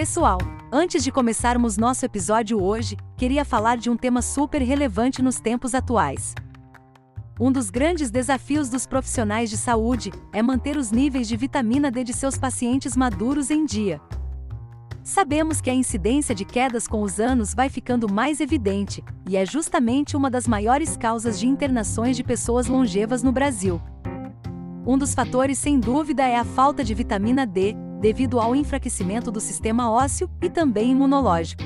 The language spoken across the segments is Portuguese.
Pessoal, antes de começarmos nosso episódio hoje, queria falar de um tema super relevante nos tempos atuais. Um dos grandes desafios dos profissionais de saúde é manter os níveis de vitamina D de seus pacientes maduros em dia. Sabemos que a incidência de quedas com os anos vai ficando mais evidente, e é justamente uma das maiores causas de internações de pessoas longevas no Brasil. Um dos fatores, sem dúvida, é a falta de vitamina D, devido ao enfraquecimento do sistema ósseo e também imunológico.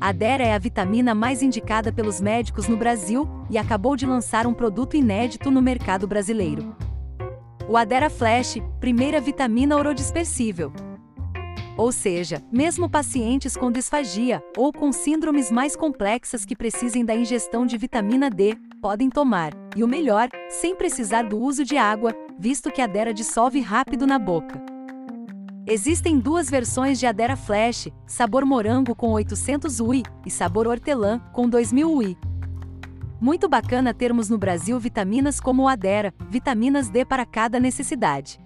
A Dera é a vitamina mais indicada pelos médicos no Brasil e acabou de lançar um produto inédito no mercado brasileiro. O Adera Flash, primeira vitamina orodispersível. Ou seja, mesmo pacientes com disfagia ou com síndromes mais complexas que precisem da ingestão de vitamina D, podem tomar, e o melhor, sem precisar do uso de água, visto que a Dera dissolve rápido na boca. Existem duas versões de Adera Flash, sabor morango com 800 UI e sabor hortelã com 2000 UI. Muito bacana termos no Brasil vitaminas como o Adera, vitaminas D para cada necessidade.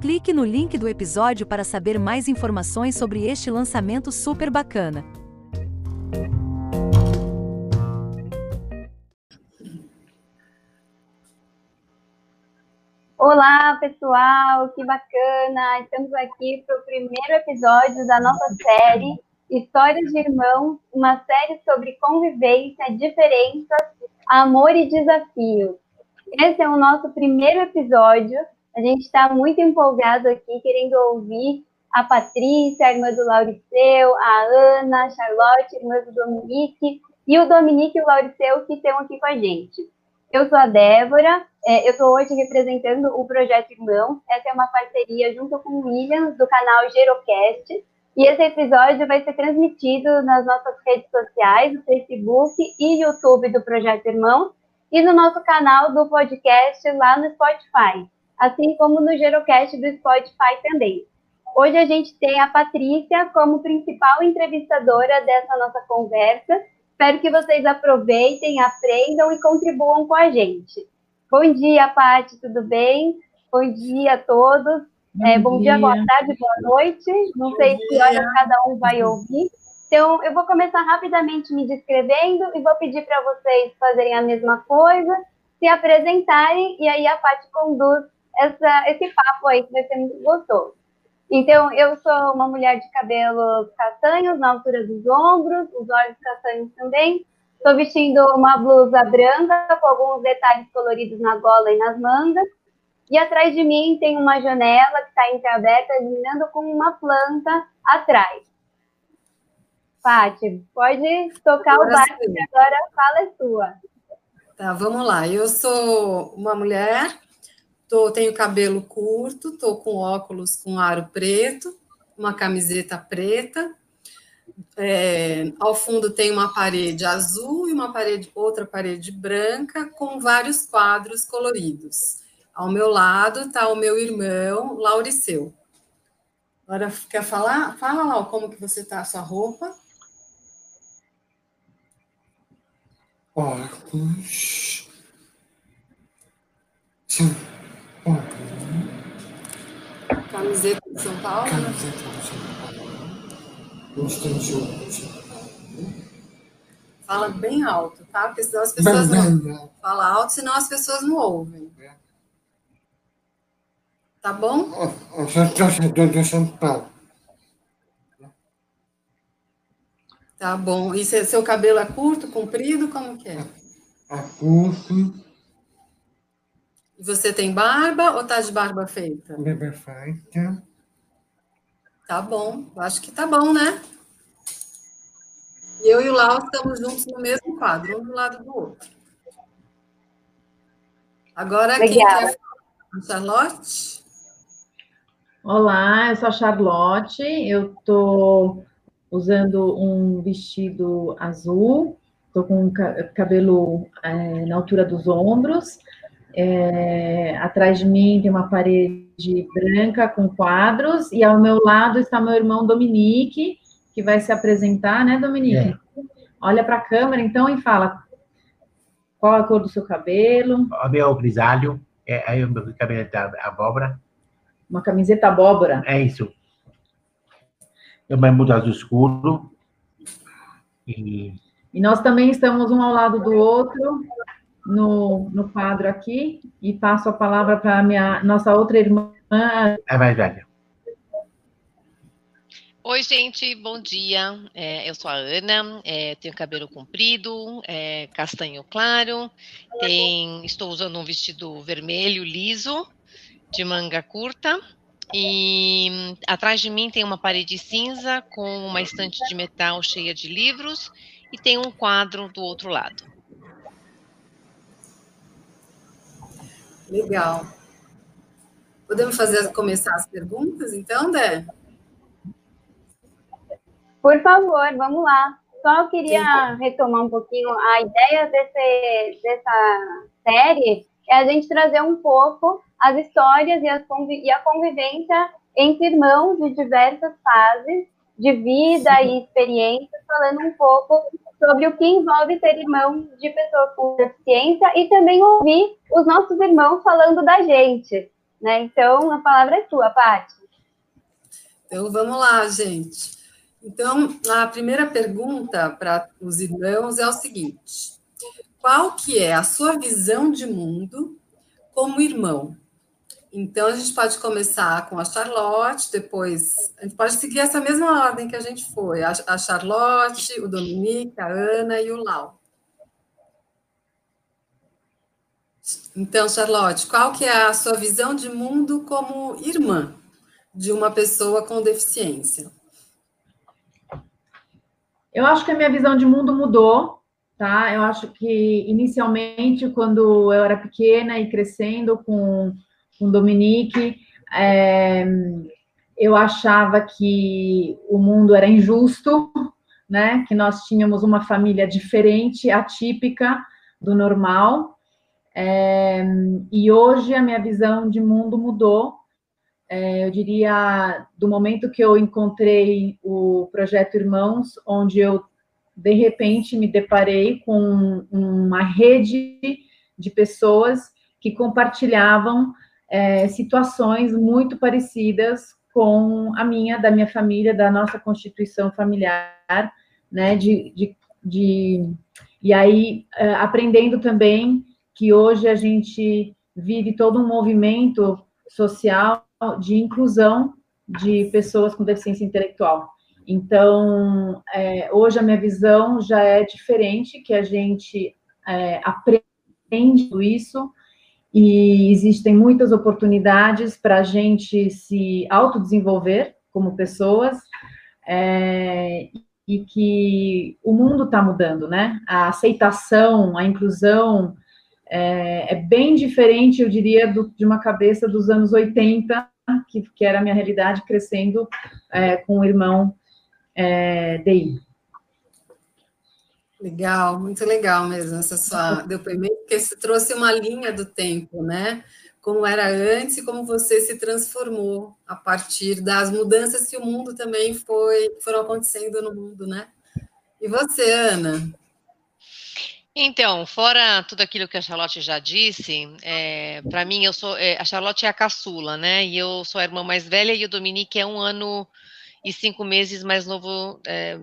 Clique no link do episódio para saber mais informações sobre este lançamento super bacana. Olá, pessoal, que bacana! Estamos aqui para o primeiro episódio da nossa série Histórias de Irmãos, uma série sobre convivência, diferenças, amor e desafios. Esse é o nosso primeiro episódio. A gente está muito empolgado aqui, querendo ouvir a Patrícia, a irmã do Lauriceu, a Ana, a Charlotte, irmã do Dominique, e o Dominique e o Lauriceu que estão aqui com a gente. Eu sou a Débora, é, eu estou hoje representando o Projeto Irmão. Essa é uma parceria junto com o William, do canal Gerocast. E esse episódio vai ser transmitido nas nossas redes sociais, no Facebook e YouTube do Projeto Irmão, e no nosso canal do podcast lá no Spotify, assim como no Gerocast do Spotify também. Hoje a gente tem a Patrícia como principal entrevistadora dessa nossa conversa Espero que vocês aproveitem, aprendam e contribuam com a gente. Bom dia, Paty, tudo bem? Bom dia a todos. Bom, é, bom dia. dia. boa tarde, boa noite. Não bom sei dia. que hora cada um vai ouvir. Então, eu vou começar rapidamente me descrevendo e vou pedir para vocês fazerem a mesma coisa, se apresentarem, e aí a Paty conduz essa, esse papo aí, que vai ser muito gostoso. Então, eu sou uma mulher de cabelos castanhos, na altura dos ombros, os olhos castanhos também. Estou vestindo uma blusa branca com alguns detalhes coloridos na gola e nas mangas. E atrás de mim tem uma janela que está entreaberta, iluminando com uma planta atrás. Pati, pode tocar agora o barco, que agora fala é sua. Tá, vamos lá. Eu sou uma mulher Tô, tenho cabelo curto, tô com óculos com aro preto, uma camiseta preta. É, ao fundo tem uma parede azul e uma parede, outra parede branca com vários quadros coloridos. Ao meu lado está o meu irmão Lauriceu. Agora quer falar? Fala lá como que você está a sua roupa. Óculos. Camiseta de São Paulo? Camiseta de São Paulo. Tênis Fala bem alto, tá? Porque senão as pessoas bem, não. Bem, Fala alto, senão as pessoas não ouvem. É. Tá bom? Eu sou torcedor de São Paulo. Tá bom. E seu cabelo é curto, comprido? Como que é? É curto. Você tem barba ou tá de barba feita? Barba feita. Tá bom, acho que tá bom, né? Eu e o Lau estamos juntos no mesmo quadro, um do lado do outro. Agora, Legal. quem quer falar? Charlotte? Olá, eu sou a Charlotte, eu estou usando um vestido azul, estou com cabelo é, na altura dos ombros, é, atrás de mim tem uma parede branca com quadros, e ao meu lado está meu irmão Dominique, que vai se apresentar, né, Dominique? É. Olha para a câmera então e fala qual a cor do seu cabelo. O meu grisalho, é, aí o meu cabelo da abóbora. Uma camiseta abóbora. É isso. eu me mudo azul escuro. E... e nós também estamos um ao lado do outro no, no quadro aqui e passo a palavra para a nossa outra irmã. É mais velha. Oi, gente, bom dia. É, eu sou a Ana, é, tenho cabelo comprido, é, castanho claro, tem, estou usando um vestido vermelho liso, de manga curta, e atrás de mim tem uma parede cinza com uma estante de metal cheia de livros e tem um quadro do outro lado. Legal. Podemos fazer começar as perguntas, então, Dé? Por favor, vamos lá. Só queria retomar um pouquinho a ideia desse, dessa série é a gente trazer um pouco as histórias e, as e a convivência entre irmãos de diversas fases de vida Sim. e experiências, falando um pouco sobre o que envolve ser irmão de pessoas com deficiência e também ouvir os nossos irmãos falando da gente. Né? Então, a palavra é sua, Paty. Então, vamos lá, gente. Então, a primeira pergunta para os irmãos é o seguinte: qual que é a sua visão de mundo como irmão? Então, a gente pode começar com a Charlotte, depois a gente pode seguir essa mesma ordem que a gente foi: a Charlotte, o Dominique, a Ana e o Lau. Então, Charlotte, qual que é a sua visão de mundo como irmã de uma pessoa com deficiência? Eu acho que a minha visão de mundo mudou, tá? Eu acho que inicialmente, quando eu era pequena e crescendo com, com Dominique, é, eu achava que o mundo era injusto, né? Que nós tínhamos uma família diferente, atípica do normal. É, e hoje a minha visão de mundo mudou é, eu diria, do momento que eu encontrei o projeto Irmãos, onde eu, de repente, me deparei com uma rede de pessoas que compartilhavam é, situações muito parecidas com a minha, da minha família, da nossa constituição familiar, né, de, de, de e aí é, aprendendo também que hoje a gente vive todo um movimento social de inclusão de pessoas com deficiência intelectual. Então, é, hoje a minha visão já é diferente, que a gente é, aprende isso e existem muitas oportunidades para a gente se autodesenvolver como pessoas é, e que o mundo está mudando, né? A aceitação, a inclusão é, é bem diferente, eu diria, do, de uma cabeça dos anos 80 que, que era a minha realidade, crescendo é, com o irmão é, DI. Legal, muito legal mesmo essa sua depoimento, porque você trouxe uma linha do tempo, né? Como era antes e como você se transformou a partir das mudanças que o mundo também foi, foram acontecendo no mundo, né? E você, Ana? Então, fora tudo aquilo que a Charlotte já disse, é, para mim eu sou é, a Charlotte é a caçula, né? E eu sou a irmã mais velha e o Dominique é um ano e cinco meses mais novo, é,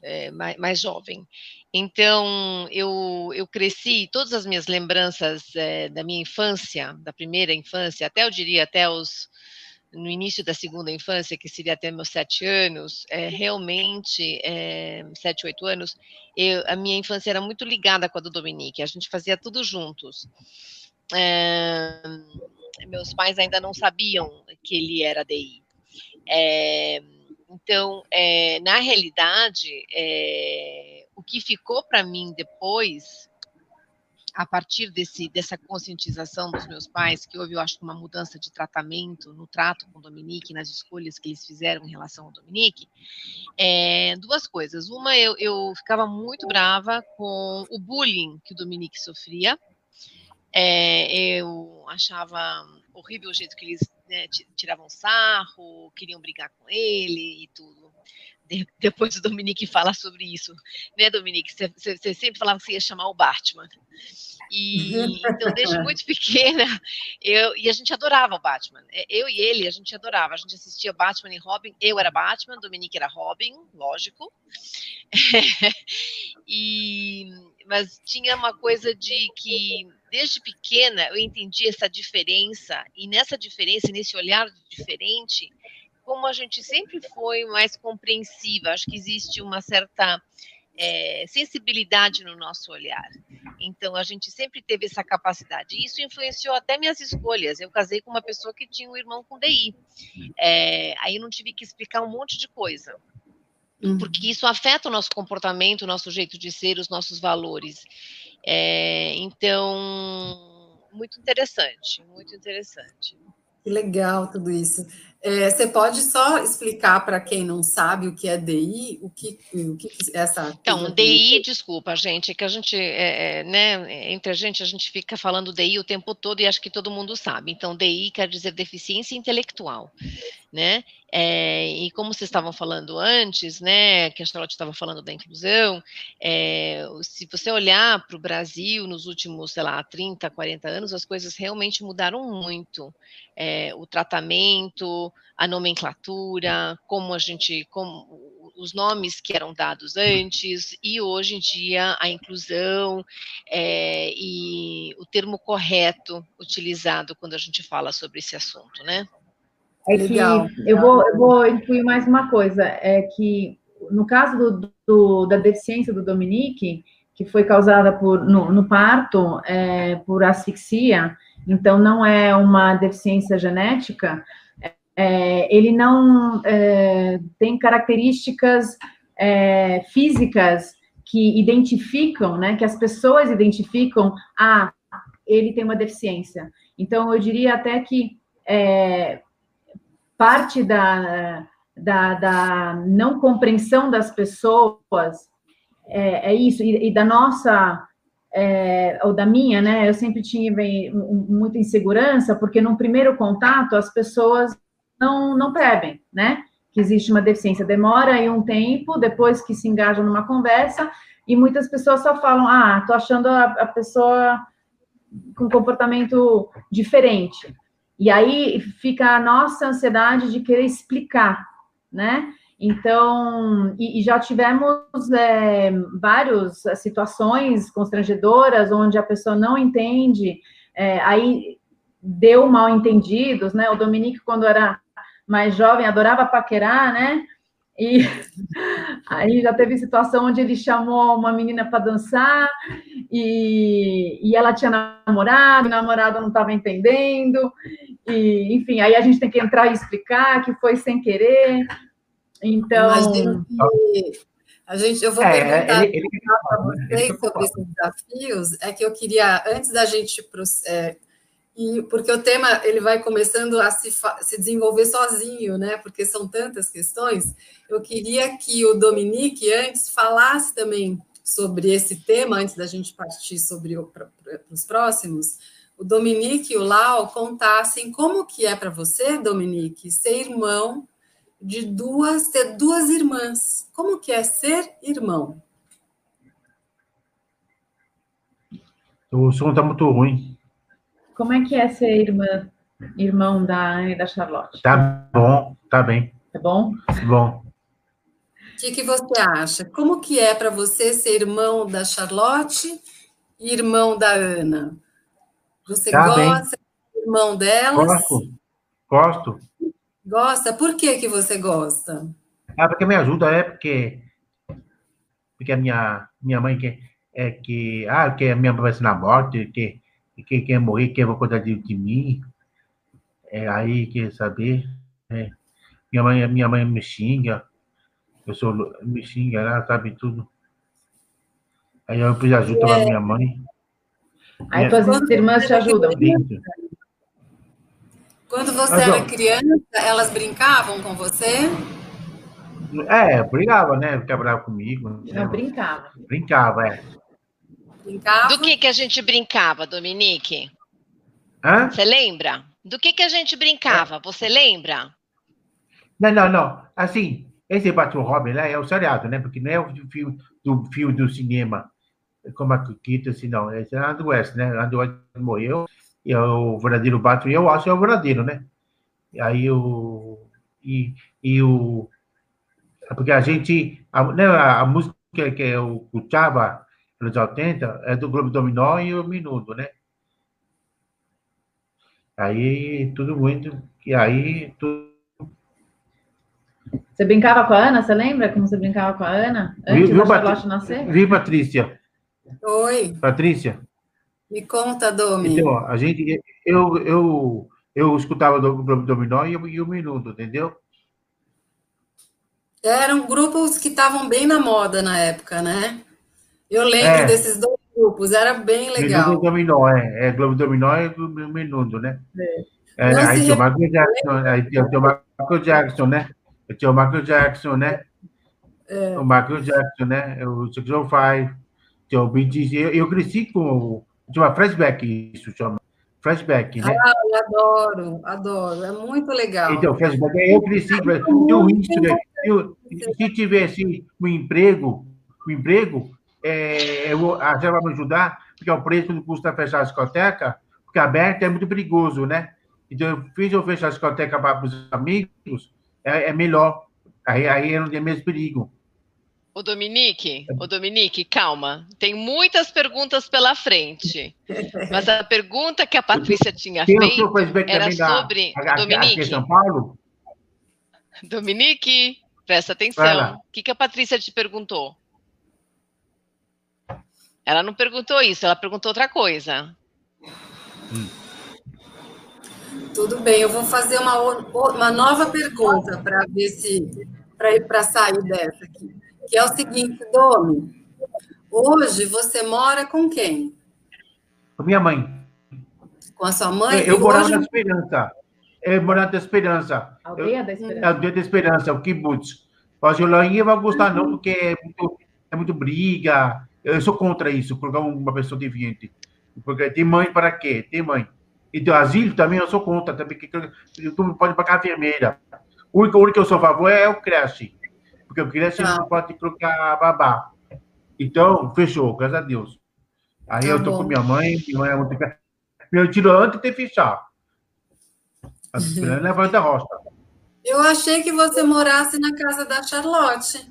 é mais, mais, jovem. Então eu, eu cresci todas as minhas lembranças é, da minha infância, da primeira infância, até eu diria até os no início da segunda infância, que seria até meus sete anos, é, realmente, é, sete, oito anos, eu, a minha infância era muito ligada com a do Dominique, a gente fazia tudo juntos. É, meus pais ainda não sabiam que ele era DI. Então, na realidade, o que ficou para mim depois a partir desse, dessa conscientização dos meus pais, que houve, eu acho, uma mudança de tratamento no trato com o Dominique, nas escolhas que eles fizeram em relação ao Dominique, é, duas coisas. Uma, eu, eu ficava muito brava com o bullying que o Dominique sofria. É, eu achava horrível o jeito que eles né, tiravam sarro, queriam brigar com ele e tudo depois o Dominique fala sobre isso, né, Dominique? Você sempre falava que você ia chamar o Batman. E então, desde muito pequena, eu, e a gente adorava o Batman. É, eu e ele, a gente adorava. A gente assistia Batman e Robin. Eu era Batman, Dominique era Robin, lógico. e, mas tinha uma coisa de que, desde pequena, eu entendi essa diferença. E nessa diferença, nesse olhar diferente, como a gente sempre foi mais compreensiva, acho que existe uma certa é, sensibilidade no nosso olhar. Então, a gente sempre teve essa capacidade. E isso influenciou até minhas escolhas. Eu casei com uma pessoa que tinha um irmão com DI. É, aí eu não tive que explicar um monte de coisa. Uhum. Porque isso afeta o nosso comportamento, o nosso jeito de ser, os nossos valores. É, então, muito interessante, muito interessante. Que legal tudo isso. É, você pode só explicar para quem não sabe o que é DI, o que, o que essa. Então, DI, desculpa, gente, que a gente, é, é, né, entre a gente, a gente fica falando DI o tempo todo e acho que todo mundo sabe. Então, DI quer dizer deficiência intelectual, né? É, e como vocês estavam falando antes, né, que a Charlotte estava falando da inclusão, é, se você olhar para o Brasil nos últimos, sei lá, 30, 40 anos, as coisas realmente mudaram muito. É, o tratamento, a nomenclatura, como a gente, como os nomes que eram dados antes, e hoje em dia a inclusão é, e o termo correto utilizado quando a gente fala sobre esse assunto, né? É que Legal. eu vou, eu vou incluir mais uma coisa, é que no caso do, do, da deficiência do Dominique, que foi causada por, no, no parto é, por asfixia, então não é uma deficiência genética, é, ele não é, tem características é, físicas que identificam, né, que as pessoas identificam, ah, ele tem uma deficiência. Então, eu diria até que é, parte da, da, da, não compreensão das pessoas é, é isso, e, e, da nossa, é, ou da minha, né, eu sempre tive muita insegurança, porque no primeiro contato as pessoas não, não né? Que existe uma deficiência. Demora aí um tempo, depois que se engajam numa conversa, e muitas pessoas só falam: ah, tô achando a, a pessoa com comportamento diferente. E aí fica a nossa ansiedade de querer explicar, né? Então, e, e já tivemos é, várias situações constrangedoras onde a pessoa não entende, é, aí deu mal entendidos, né? O Dominique, quando era mais jovem, adorava paquerar, né? E aí já teve situação onde ele chamou uma menina para dançar e, e ela tinha namorado, o namorado não estava entendendo, e enfim, aí a gente tem que entrar e explicar que foi sem querer. Então. a gente, eu vou é, perguntar ele, ele, para vocês sobre esses desafios. É que eu queria, antes da gente é, e porque o tema ele vai começando a se, se desenvolver sozinho, né? Porque são tantas questões. Eu queria que o Dominique antes falasse também sobre esse tema antes da gente partir sobre para os próximos. O Dominique e o Lau contassem como que é para você, Dominique, ser irmão de duas, ter duas irmãs. Como que é ser irmão? O som está muito ruim. Como é que é ser irmã, irmão da Anne e da Charlotte? Tá bom, tá bem. Tá bom? Bom. O que, que você acha? Como que é para você ser irmão da Charlotte e irmão da Ana? Você tá gosta bem. irmão delas? Gosto. Gosto. Gosta? Por que que você gosta? Ah, porque me ajuda, é porque porque a minha minha mãe que é que ah que a minha mãe vai ser na morte que e quem quer morrer, quem vai cuidar de, de mim, é, aí quer saber. É. Minha, mãe, minha mãe me xinga, eu sou, me xinga, ela sabe tudo. Aí eu preciso ajuda é. da minha mãe. Aí tuas irmãs te ajudam. Quando você Mas, era criança, elas brincavam com você? É, brigava, né? Quebrava comigo. Né? Não, brincava. Brincava, é. Brincava? Do que, que a gente brincava, Dominique? Hã? Você lembra? Do que, que a gente brincava? Você lembra? Não, não, não. Assim, esse Batman Robin lá é o seriado, né? Porque não é o fio do, fio do cinema. como a Kikita, assim, não. Esse é a do West, né? Do West morreu, e é o verdadeiro Batman, eu acho que é o verdadeiro, né? E aí o. E, e o. Porque a gente. A, né, a música que eu escutava nos 80 é do Globo Dominó e o Minuto, né? Aí tudo muito. E aí tudo. Você brincava com a Ana? Você lembra como você brincava com a Ana? Antes viu, da Charlotte nascer? Viu, Patrícia? Oi. Patrícia? Me conta, Domi. Então, a gente, eu, eu, eu escutava do Globo Dominó e, e o Minuto, entendeu? Eram grupos que estavam bem na moda na época, né? Eu lembro é. desses dois grupos, era bem legal. Globo Dominó, é, é Globo Dominó e o Minuto, né? É. É, aí tinha o Michael Jackson, aí tinha, o Michael Jackson, né? Tinha o Michael Jackson, né? É. O Michael Jackson, né? O Six Five, tinha o Bee eu, eu cresci com Chama flashback, isso chama. Flashback, né? Ah, eu adoro, adoro. É muito legal. Então, flashback, eu cresci. Eu, né? eu, se tivesse um emprego, um emprego, é, eu, a gente vai me ajudar, porque é o preço do custo fechar a discoteca, porque aberta é muito perigoso, né? Então, eu fiz eu fechar a discoteca para os amigos, é, é melhor. Aí, aí não tem mesmo perigo. O Dominique, o Dominique, calma. Tem muitas perguntas pela frente. Mas a pergunta que a Patrícia tinha feito era sobre a, a, Dominique. A São Paulo? Dominique, presta atenção. O que, que a Patrícia te perguntou? Ela não perguntou isso, ela perguntou outra coisa. Hum. Tudo bem, eu vou fazer uma, uma nova pergunta para ver se para sair dessa aqui que é o seguinte, Domi. Hoje você mora com quem? Com minha mãe. Com a sua mãe? Eu, eu morava hoje... na Esperança. Eu morava na Esperança. Aldeia da Esperança. Aldeia da Esperança, o Kibbutz. Mas o Lainha vai gostar, não, porque é muito, é muito briga. Eu sou contra isso, colocar uma pessoa deviante. Porque tem mãe para quê? Tem mãe. E do asilo também eu sou contra, também, que não pode pagar a enfermeira. O único, o único que eu sou a favor é o creche porque eu queria ser não pode colocar babá. Então, fechou, graças a Deus. Aí tá eu tô bom. com minha mãe, minha mãe é muito. Eu tiro antes de fechar. A esperando é da roça. Eu achei que você morasse na casa da Charlotte.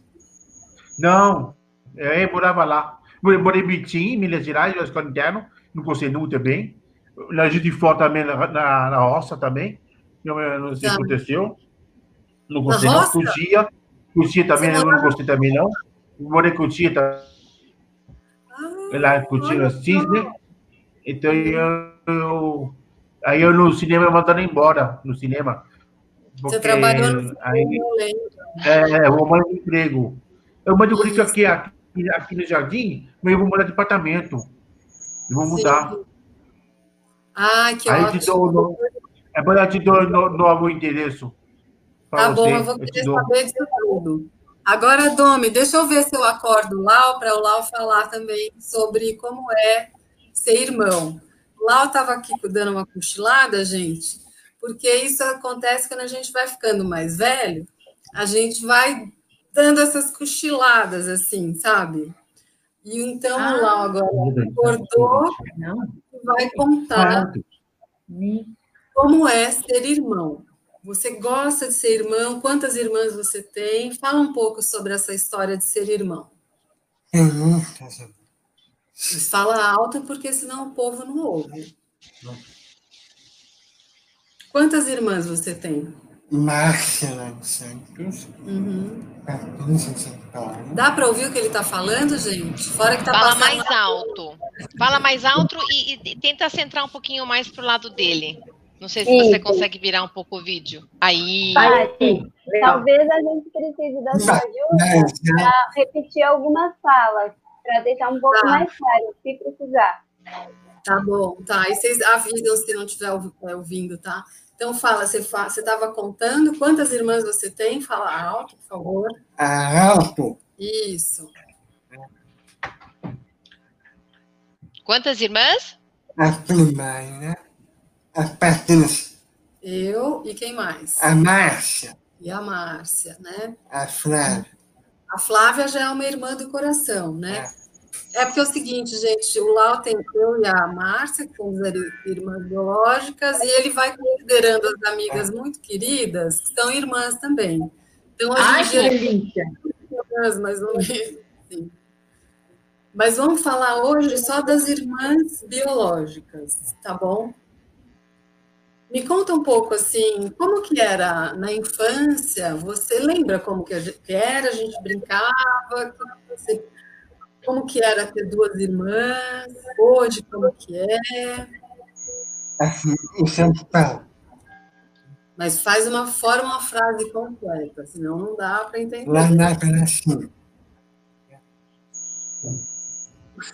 Não, eu morava lá. Morei em Bitim, Minas Gerais, na escola interna, no Conselho também. Na de Fora também, na, na, na roça também. Não, não sei o que aconteceu. No Conselho, fugia. Cotia também, eu não gostei também, não. Morei Cotia também. Ah, lá Cotia Cisne. Então, eu, eu, aí eu no cinema eu mandaram embora, no cinema. Você trabalhou no aí, É, eu vou de emprego. Eu mando isso aqui, aqui, aqui no Jardim, mas eu vou mudar de apartamento. Eu vou mudar. Ah, que aí ótimo. Te dou, é bom eu te dou no, novo endereço. Tá bom, eu vou querer saber disso tudo. Agora, Domi, deixa eu ver se eu acordo o Lau para o Lau falar também sobre como é ser irmão. Lau estava aqui dando uma cochilada, gente, porque isso acontece quando a gente vai ficando mais velho, a gente vai dando essas cochiladas, assim, sabe? E então ah, Lau agora acordou e vai contar como é ser irmão. Você gosta de ser irmão? Quantas irmãs você tem? Fala um pouco sobre essa história de ser irmão. Uhum. Mas fala alto, porque senão o povo não ouve. Quantas irmãs você tem? Márcia lá em Santos. Uhum. Dá para ouvir o que ele está falando, gente? Fora que tá Fala mais alto. Fala mais alto e, e tenta centrar um pouquinho mais para o lado dele. Não sei se Isso. você consegue virar um pouco o vídeo. Aí. Talvez a gente precise da sua ajuda para repetir algumas falas, para deixar um pouco tá. mais claro, se precisar. Tá bom, tá. E vocês avisam se não estiver é, ouvindo, tá? Então fala, você estava contando quantas irmãs você tem? Fala alto, por favor. Alto. Isso. Quantas irmãs? A primeira. Né? as Patrícia. Eu e quem mais? A Márcia. E a Márcia, né? A Flávia. A Flávia já é uma irmã do coração, né? É porque é o seguinte, gente, o Lau tem eu e a Márcia, que somos irmãs biológicas, e ele vai considerando as amigas muito queridas, que são irmãs também. Então, a Ai, gente que delícia! Irmãs, mais ou menos, sim. Mas vamos falar hoje só das irmãs biológicas, tá bom? Me conta um pouco assim, como que era na infância? Você lembra como que era? A gente brincava? Você como que era ter duas irmãs? Hoje, como que é? Assim, em São Paulo. Mas faz uma forma, uma frase completa, senão não dá para entender. Lá na assim.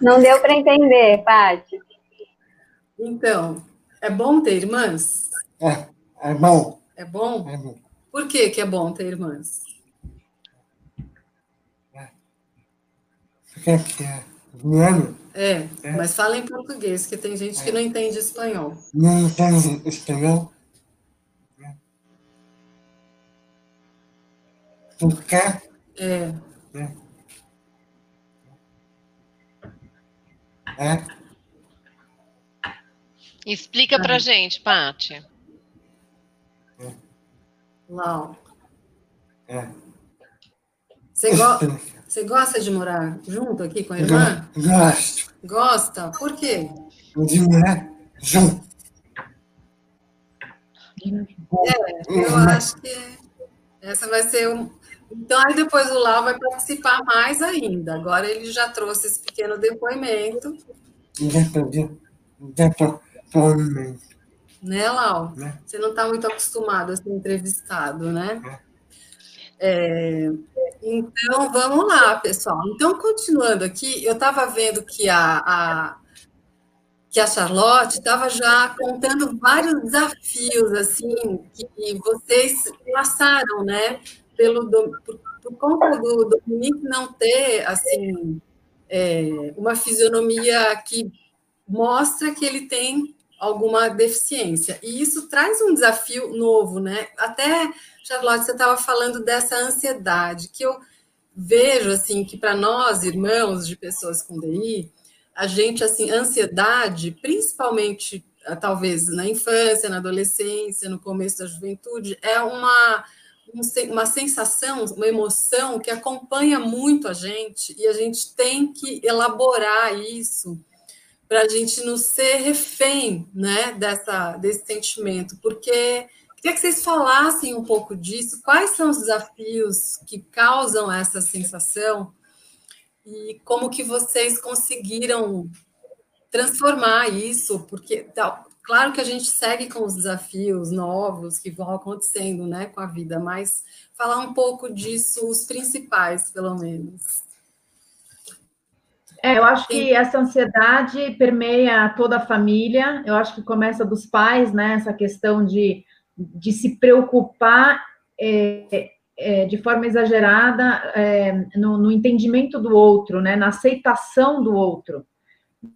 Não deu para entender, Paty. Então, é bom ter irmãs? É, é bom. É bom? É bom. Por que, que é bom ter irmãs? Você quer Miano? É, é, mas fala em português, que tem gente que não entende espanhol. Não entende espanhol? Por quê? É. É. é. Explica é. pra gente, Paty. É. Lau. É. Você gosta. Você gosta de morar junto aqui com a irmã? Gosto. Gosta? Por quê? De morar junto. É, eu acho que essa vai ser um. Então, aí depois o Lau vai participar mais ainda. Agora ele já trouxe esse pequeno depoimento. Depoimento. Né, Lau? Né? Você não está muito acostumado a ser entrevistado, né? É. é então, vamos lá, pessoal. Então, continuando aqui, eu estava vendo que a, a, que a Charlotte estava já contando vários desafios, assim, que vocês passaram, né? Pelo, por, por conta do Dominique não ter, assim, é, uma fisionomia que mostra que ele tem alguma deficiência. E isso traz um desafio novo, né? Até, Charlotte, você estava falando dessa ansiedade, que eu vejo, assim, que para nós, irmãos de pessoas com DI, a gente, assim, ansiedade, principalmente, ah, talvez, na infância, na adolescência, no começo da juventude, é uma, uma sensação, uma emoção que acompanha muito a gente e a gente tem que elaborar isso para a gente não ser refém né, dessa, desse sentimento, porque queria que vocês falassem um pouco disso, quais são os desafios que causam essa sensação e como que vocês conseguiram transformar isso, porque tá, claro que a gente segue com os desafios novos que vão acontecendo né, com a vida, mas falar um pouco disso, os principais, pelo menos. É, eu acho que essa ansiedade permeia toda a família. Eu acho que começa dos pais, né? Essa questão de, de se preocupar é, é, de forma exagerada é, no, no, entendimento do outro, né? Na aceitação do outro,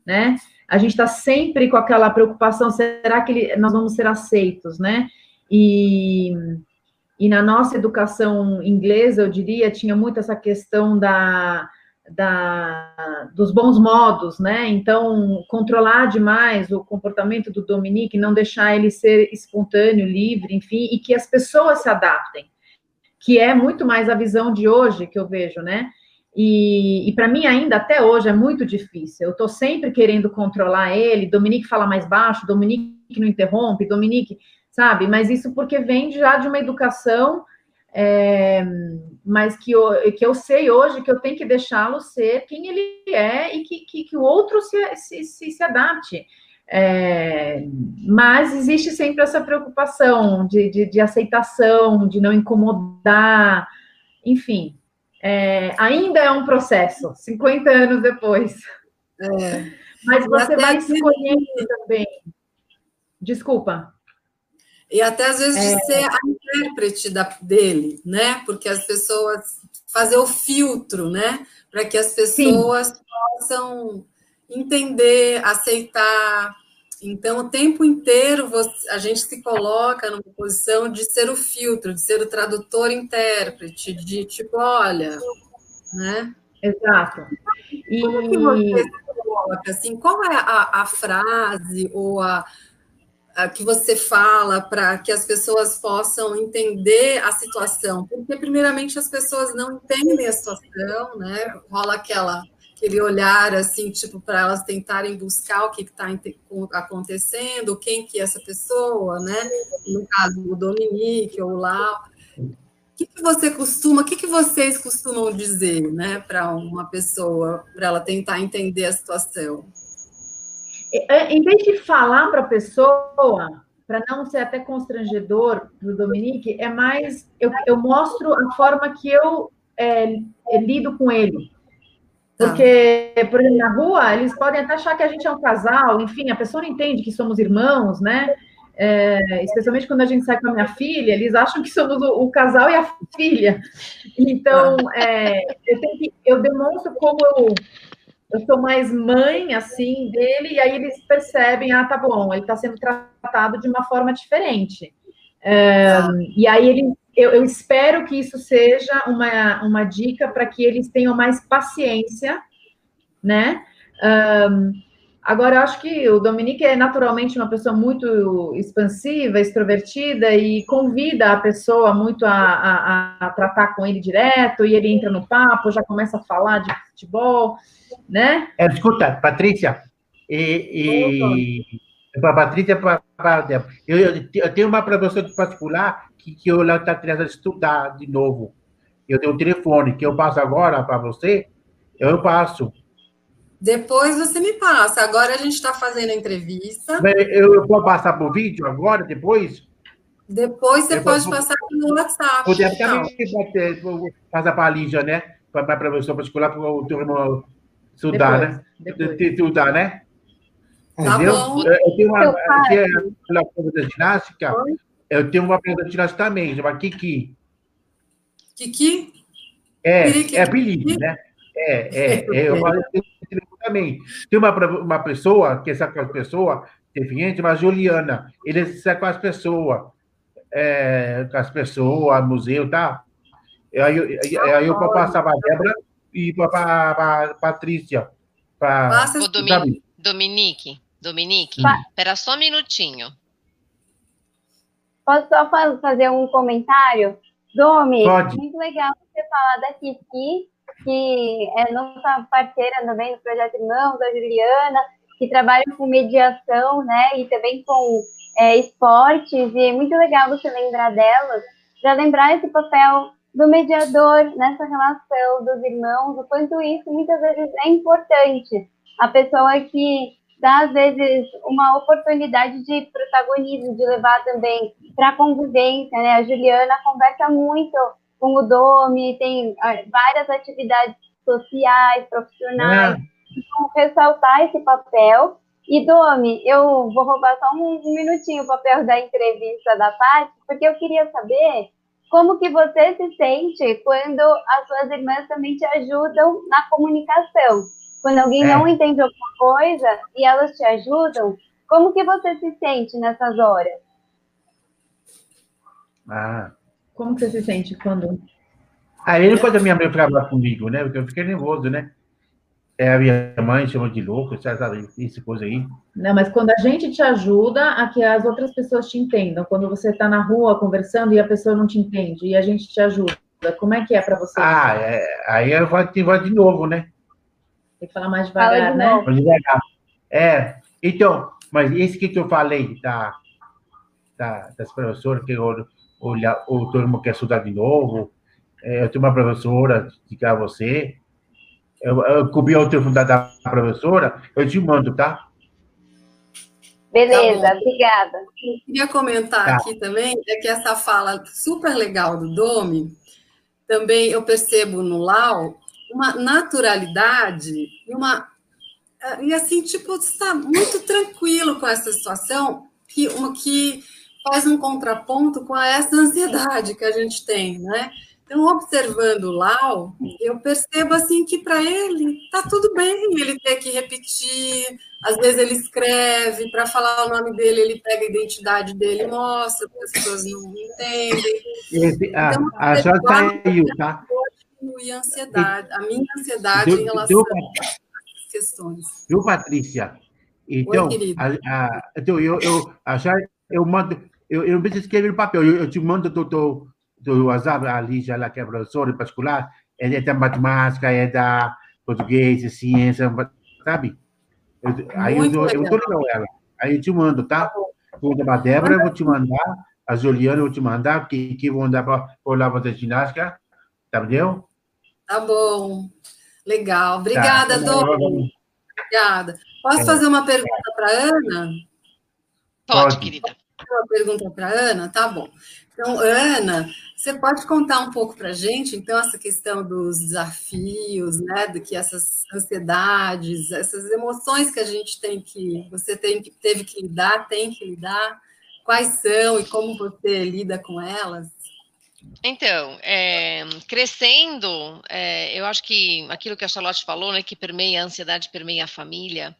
né? A gente está sempre com aquela preocupação: será que ele, nós vamos ser aceitos, né? E, e na nossa educação inglesa, eu diria, tinha muito essa questão da da, dos bons modos, né? Então, controlar demais o comportamento do Dominique, não deixar ele ser espontâneo, livre, enfim, e que as pessoas se adaptem, que é muito mais a visão de hoje que eu vejo, né? E, e para mim, ainda até hoje, é muito difícil. Eu estou sempre querendo controlar ele. Dominique fala mais baixo, Dominique não interrompe, Dominique, sabe? Mas isso porque vem já de uma educação é, mas que eu, que eu sei hoje que eu tenho que deixá-lo ser quem ele é e que, que, que o outro se, se, se, se adapte. É, mas existe sempre essa preocupação de, de, de aceitação, de não incomodar, enfim, é, ainda é um processo, 50 anos depois. É. Mas você vai escolhendo também. Desculpa. E até às vezes é. de ser a intérprete da, dele, né? Porque as pessoas fazer o filtro, né? Para que as pessoas Sim. possam entender, aceitar. Então, o tempo inteiro você, a gente se coloca numa posição de ser o filtro, de ser o tradutor intérprete, de tipo, olha, né? Exato. E... Como que você coloca, assim, qual é a, a frase ou a, que você fala para que as pessoas possam entender a situação? Porque, primeiramente, as pessoas não entendem a situação, né? Rola aquela aquele olhar assim, tipo, para elas tentarem buscar o que está acontecendo, quem que é essa pessoa, né? No caso, o Dominique ou o Lau. O que, que você costuma, o que, que vocês costumam dizer, né, para uma pessoa, para ela tentar entender a situação? É, em vez de falar para a pessoa, para não ser até constrangedor para o Dominique, é mais eu, eu, mostro a forma que eu é, lido com ele. Tá. Porque, por exemplo, na rua, eles podem até achar que a gente é um casal, enfim, a pessoa não entende que somos irmãos, né? É, especialmente quando a gente sai com a minha filha, eles acham que somos o, o casal e a filha. Então, é, eu, que, eu, demonstro como eu, eu sou mais mãe, assim, dele, e aí eles percebem, ah, tá bom, ele está sendo tratado de uma forma diferente. E aí eles eu, eu, espero que isso seja uma, uma dica para que eles tenham mais paciência, né? Um, agora, eu acho que o Dominique é naturalmente uma pessoa muito expansiva, extrovertida e convida a pessoa muito a, a, a tratar com ele direto, e ele entra no papo, já começa a falar de futebol, né? É, escuta, Patrícia, e, e para Patrícia, pra, pra, eu, eu tenho uma professora particular que, que eu está querendo estudar de novo. Eu tenho um telefone que eu passo agora para você, eu passo. Depois você me passa. Agora a gente está fazendo a entrevista. Eu vou passar por vídeo agora, depois? Depois você pode passar no WhatsApp. Poder também passar para a Lígia, né? Para a professora particular, para o teu irmão estudar, depois, né? Depois. Estudar, né? Tá Entendeu? bom. Eu tenho uma, uma prova de ginástica, Oi? Eu tenho uma pergunta de nós também, chama Kiki. Kiki? É, é apelido, né? É, é, é eu também. Tem uma, uma pessoa, que é essa pessoa, deficiente, mas Juliana, ele é com as pessoas, é, com as pessoas, museu, tá? Aí, aí, aí eu vou passar para a Débora e para a Patrícia. Pra, Passa, Dominique, Dominique, Dominique, espera só um minutinho. Posso só fazer um comentário? Domi, Pode. muito legal você falar da Kiki, que é nossa parceira também no Projeto Irmãos, da Juliana, que trabalha com mediação, né, e também com é, esportes, e é muito legal você lembrar delas, para lembrar esse papel do mediador nessa relação dos irmãos, o quanto isso muitas vezes é importante. A pessoa que dá, às vezes, uma oportunidade de protagonismo, de levar também para a convivência, né? A Juliana conversa muito com o Domi, tem ah, várias atividades sociais, profissionais, é. então, ressaltar esse papel. E, Domi, eu vou roubar só um, um minutinho o papel da entrevista da Paty, porque eu queria saber como que você se sente quando as suas irmãs também te ajudam na comunicação. Quando alguém é. não entende alguma coisa e elas te ajudam, como que você se sente nessas horas? Ah. Como que você se sente quando... Aí depois a minha mãe falava comigo, né? Porque eu fiquei nervoso, né? É, a minha mãe chamou de louco, sabe? Isso coisa aí. Não, mas quando a gente te ajuda a que as outras pessoas te entendam, quando você está na rua conversando e a pessoa não te entende e a gente te ajuda, como é que é para você? Ah, é, aí eu vou, vou de novo, né? Tem que falar mais devagar, né? Mais devagar. É, então, mas esse que eu falei da, da, das professoras, que o, o, o todo mundo quer estudar de novo, é, eu tenho uma professora, que a você, eu, eu cobri o telefone da, da professora, eu te mando, tá? Beleza, tá obrigada. Eu queria comentar tá. aqui também, é que essa fala super legal do Domi, também eu percebo no Lau, uma naturalidade e uma e assim tipo está muito tranquilo com essa situação que uma que faz um contraponto com essa ansiedade que a gente tem, né? Então, observando o Lau, eu percebo assim que para ele tá tudo bem ele ter que repetir. Às vezes ele escreve para falar o nome dele, ele pega a identidade dele e mostra, as pessoas não entendem. Esse, ah, então, a, a já saiu, tá? e ansiedade, a minha ansiedade em relação deu- a essas questões. Viu, Patrícia? Então, querido. a, a- então eu, eu, a Chay, eu mando, eu, eu não preciso escrever no papel, eu, eu te mando do, do, do WhatsApp, a Lígia, lá, que é professora em particular, ela é da matemática, é da português, ciência, sabe? Eu- aí eu, eu tô legal ela. Aí eu te mando, tá? Vou mandar pra Débora, eu vou te mandar, a Juliana eu vou te mandar, que, que vão dar para lá fazer ginástica, tá entendeu? Tá bom. Legal. Obrigada, Tá. Dom. Obrigada. Posso É. fazer uma pergunta para Ana? Pode, Pode. querida. Uma pergunta para Ana? Tá bom. Então, Ana, você pode contar um pouco para a gente, então, essa questão dos desafios, né, do que essas ansiedades, essas emoções que a gente tem que, você tem que, teve que lidar, tem que lidar, quais são e como você lida com elas? Então, é, crescendo, é, eu acho que aquilo que a Charlotte falou, né, que permeia a ansiedade, permeia a família,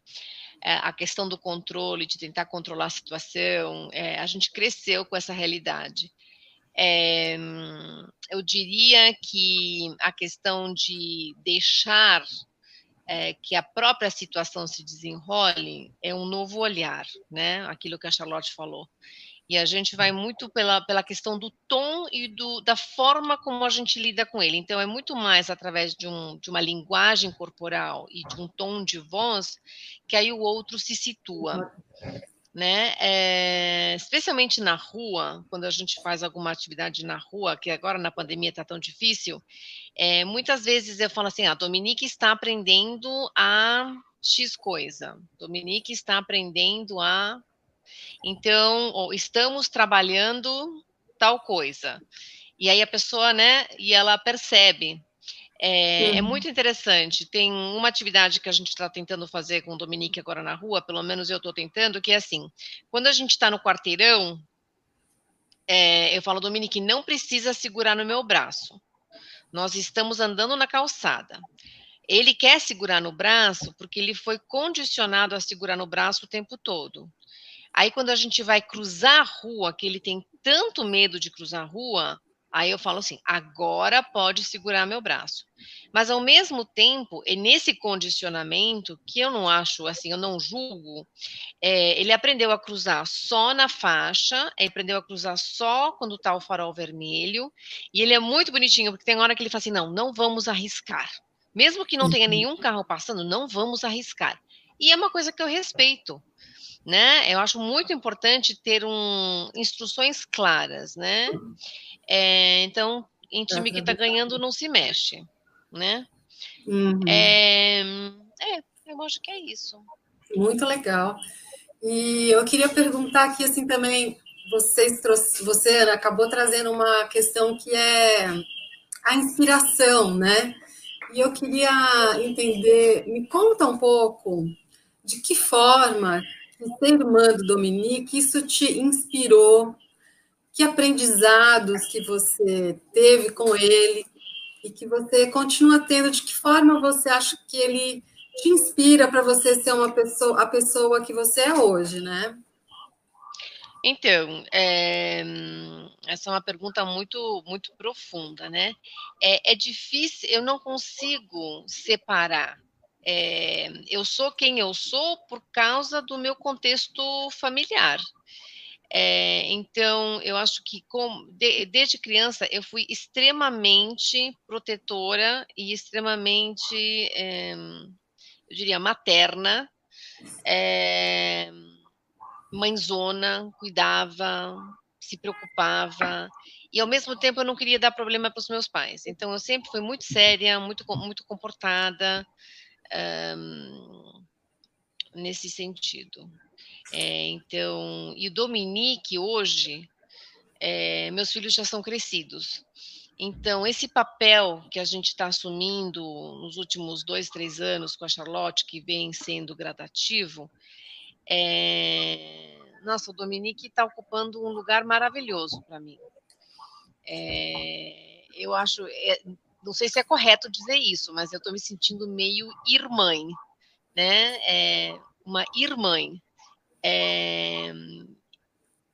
é, a questão do controle, de tentar controlar a situação, é, a gente cresceu com essa realidade. É, eu diria que a questão de deixar é, que a própria situação se desenrole é um novo olhar, né? Aquilo que a Charlotte falou. E a gente vai muito pela, pela questão do tom e do, da forma como a gente lida com ele. Então, é muito mais através de, um, de uma linguagem corporal e de um tom de voz que aí o outro se situa. Né? É, especialmente na rua, quando a gente faz alguma atividade na rua, que agora na pandemia está tão difícil, é, muitas vezes eu falo assim: a Dominique está aprendendo a X coisa, Dominique está aprendendo a então, ou estamos trabalhando tal coisa. E aí a pessoa, né, e ela percebe. É, é muito interessante. Tem uma atividade que a gente está tentando fazer com o Dominique agora na rua, pelo menos eu estou tentando, que é assim: quando a gente está no quarteirão, é, eu falo, Dominique, não precisa segurar no meu braço. Nós estamos andando na calçada. Ele quer segurar no braço porque ele foi condicionado a segurar no braço o tempo todo. Aí, quando a gente vai cruzar a rua, que ele tem tanto medo de cruzar a rua, aí eu falo assim: agora pode segurar meu braço. Mas, ao mesmo tempo, é nesse condicionamento, que eu não acho, assim, eu não julgo, é, ele aprendeu a cruzar só na faixa, ele aprendeu a cruzar só quando está o farol vermelho, e ele é muito bonitinho, porque tem hora que ele fala assim: não, não vamos arriscar. Mesmo que não tenha nenhum carro passando, não vamos arriscar. E é uma coisa que eu respeito né? Eu acho muito importante ter um, instruções claras, né? É, então, em time que está ganhando não se mexe, né? Uhum. É, é, eu acho que é isso. Muito legal. E eu queria perguntar aqui assim também, vocês trouxe, você acabou trazendo uma questão que é a inspiração, né? E eu queria entender, me conta um pouco de que forma ser irmã do Dominique, isso te inspirou, que aprendizados que você teve com ele e que você continua tendo, de que forma você acha que ele te inspira para você ser uma pessoa, a pessoa que você é hoje, né? Então, é, essa é uma pergunta muito, muito profunda, né? É, é difícil, eu não consigo separar. É, eu sou quem eu sou por causa do meu contexto familiar. É, então, eu acho que de, desde criança eu fui extremamente protetora e extremamente, é, eu diria, materna. É, mãezona, cuidava, se preocupava, e ao mesmo tempo eu não queria dar problema para os meus pais. Então eu sempre fui muito séria, muito, muito comportada um, nesse sentido. É, então, e o Dominique hoje, é, meus filhos já são crescidos. Então, esse papel que a gente está assumindo nos últimos dois, três anos com a Charlotte, que vem sendo gradativo, é... Nossa, o Dominique está ocupando um lugar maravilhoso para mim. É... Eu acho, é... não sei se é correto dizer isso, mas eu estou me sentindo meio irmã, né? É... Uma irmã.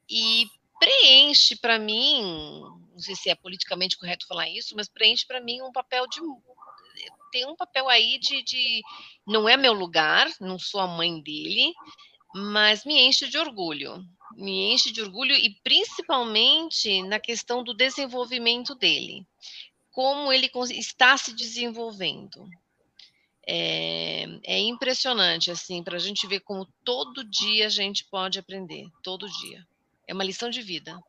E preenche para mim, não sei se é politicamente correto falar isso, mas preenche para mim um papel de tem um papel aí de, de não é meu lugar, não sou a mãe dele, mas me enche de orgulho. Me enche de orgulho e principalmente na questão do desenvolvimento dele. Como ele está se desenvolvendo. É, é impressionante, assim, para a gente ver como todo dia a gente pode aprender. Todo dia. É uma lição de vida.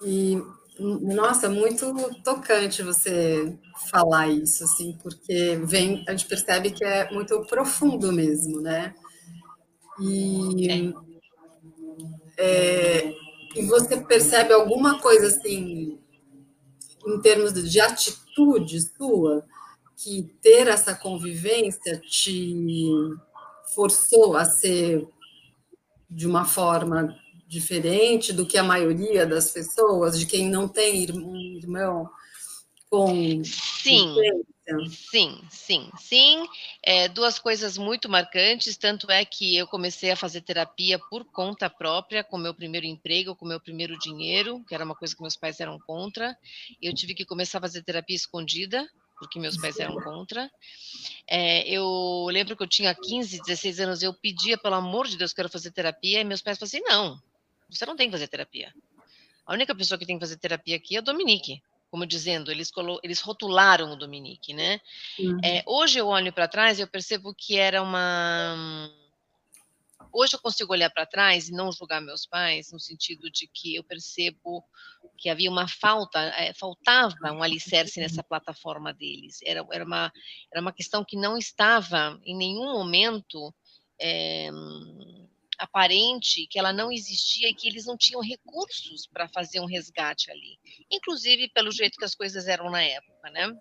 E nossa, muito tocante você falar isso, assim, porque vem, a gente percebe que é muito profundo mesmo, né? E, é, e você percebe alguma coisa assim, em termos de atitude sua, que ter essa convivência te forçou a ser de uma forma diferente do que a maioria das pessoas, de quem não tem irmão com. Sim. Sim, sim, sim. É, duas coisas muito marcantes. Tanto é que eu comecei a fazer terapia por conta própria, com meu primeiro emprego, com meu primeiro dinheiro, que era uma coisa que meus pais eram contra. Eu tive que começar a fazer terapia escondida, porque meus pais eram contra. É, eu lembro que eu tinha 15, 16 anos, eu pedia, pelo amor de Deus, quero fazer terapia, e meus pais falaram assim: não, você não tem que fazer terapia. A única pessoa que tem que fazer terapia aqui é o Dominique. Como dizendo, eles, eles rotularam o Dominique, né? Uhum. É, hoje eu olho para trás e eu percebo que era uma. Hoje eu consigo olhar para trás e não julgar meus pais, no sentido de que eu percebo que havia uma falta, é, faltava um alicerce nessa plataforma deles. Era, era, uma, era uma questão que não estava em nenhum momento. É, aparente que ela não existia e que eles não tinham recursos para fazer um resgate ali, inclusive pelo jeito que as coisas eram na época, né?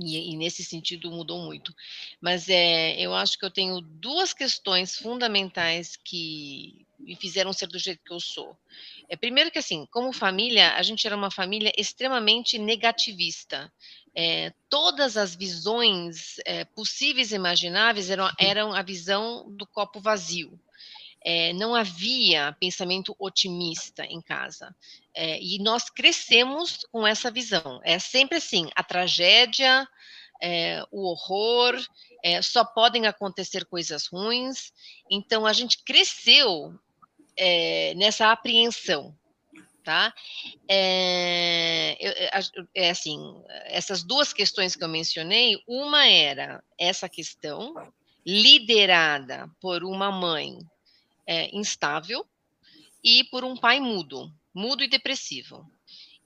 E, e, nesse sentido mudou muito. Mas é, eu acho que eu tenho duas questões fundamentais que me fizeram ser do jeito que eu sou. É, primeiro que assim, como família, a gente era uma família extremamente negativista. É, todas as visões é, possíveis e imagináveis eram, eram a visão do copo vazio é, não havia pensamento otimista em casa. É, e nós crescemos com essa visão. É sempre assim: a tragédia, é, o horror, é, só podem acontecer coisas ruins. Então, a gente cresceu é, nessa apreensão. Tá? É, é assim, essas duas questões que eu mencionei, uma era essa questão liderada por uma mãe é, instável e por um pai mudo, mudo e depressivo.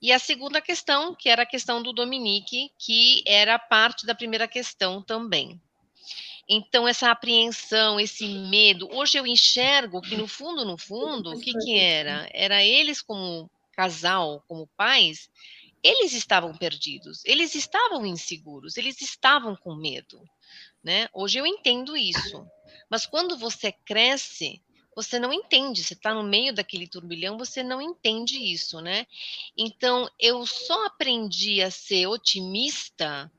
E a segunda questão, que era a questão do Dominique, que era parte da primeira questão também. Então, essa apreensão, esse medo, hoje eu enxergo que no fundo, no fundo, o que, que era? Era eles como casal, como pais, eles estavam perdidos, eles estavam inseguros, eles estavam com medo, né? Hoje eu entendo isso. Mas quando você cresce, você não entende, você está no meio daquele turbilhão, você não entende isso, né? Então, eu só aprendi a ser otimista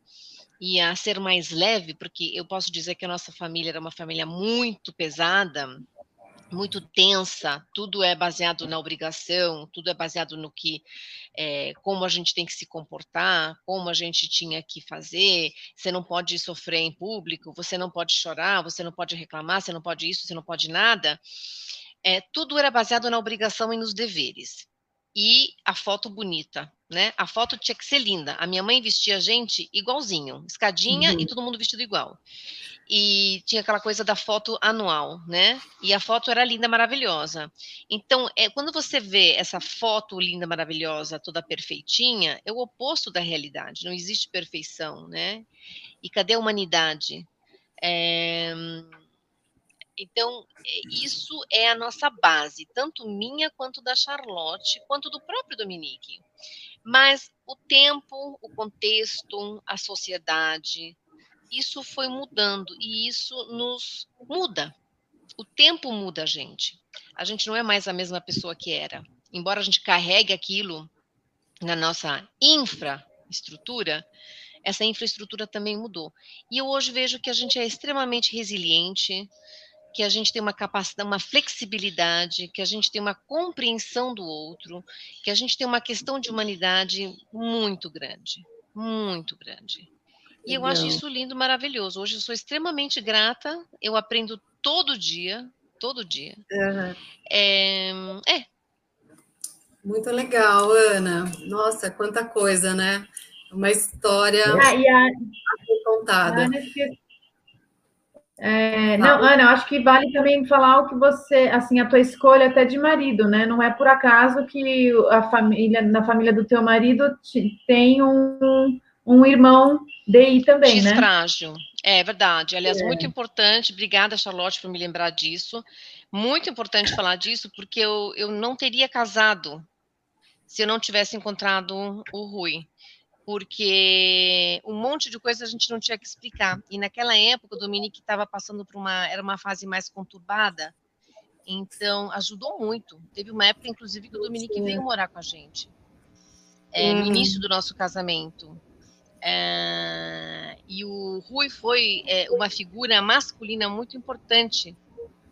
e a ser mais leve, porque eu posso dizer que a nossa família era uma família muito pesada, muito tensa, tudo é baseado na obrigação, tudo é baseado no que, é, como a gente tem que se comportar, como a gente tinha que fazer, você não pode sofrer em público, você não pode chorar, você não pode reclamar, você não pode isso, você não pode nada, é, tudo era baseado na obrigação e nos deveres. E a foto bonita, né? A foto tinha que ser linda. A minha mãe vestia a gente igualzinho, escadinha uhum. e todo mundo vestido igual e tinha aquela coisa da foto anual, né? E a foto era linda, maravilhosa. Então, é, quando você vê essa foto linda, maravilhosa, toda perfeitinha, é o oposto da realidade. Não existe perfeição, né? E cadê a humanidade? É, então, é, isso é a nossa base, tanto minha quanto da Charlotte, quanto do próprio Dominique. Mas o tempo, o contexto, a sociedade, isso foi mudando e isso nos muda. O tempo muda a gente. A gente não é mais a mesma pessoa que era. Embora a gente carregue aquilo na nossa infraestrutura, essa infraestrutura também mudou. E eu hoje vejo que a gente é extremamente resiliente, que a gente tem uma capacidade, uma flexibilidade, que a gente tem uma compreensão do outro, que a gente tem uma questão de humanidade muito grande, muito grande. E eu acho isso lindo, maravilhoso. Hoje eu sou extremamente grata, eu aprendo todo dia, todo dia. Uhum. É, é. Muito legal, Ana. Nossa, quanta coisa, né? Uma história ah, e a, contada. É, não, Ana, eu acho que vale também falar o que você, assim, a tua escolha até de marido, né? Não é por acaso que a família, na família do teu marido tem um, um irmão DI também, de né? frágil. É verdade. Aliás, é. muito importante. Obrigada, Charlotte, por me lembrar disso. Muito importante falar disso, porque eu, eu não teria casado se eu não tivesse encontrado o Rui porque um monte de coisa a gente não tinha que explicar. E naquela época o Dominique estava passando por uma era uma fase mais conturbada, então ajudou muito. Teve uma época inclusive que o Dominique veio morar com a gente. É, no início do nosso casamento. É, e o Rui foi é, uma figura masculina muito importante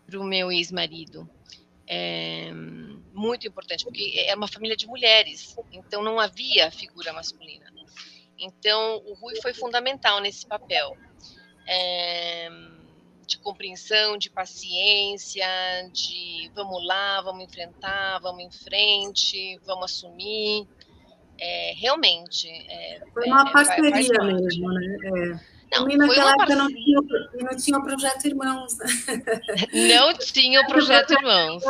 para o meu ex-marido. É, muito importante, porque é uma família de mulheres, então não havia figura masculina. Então, o Rui foi fundamental nesse papel. É, de compreensão, de paciência, de vamos lá, vamos enfrentar, vamos em frente, vamos assumir. É, realmente. É, foi uma é, parceria mesmo, né? É. Não, e naquela época não tinha, não tinha o Projeto Irmãos. Não tinha o Projeto Irmãos.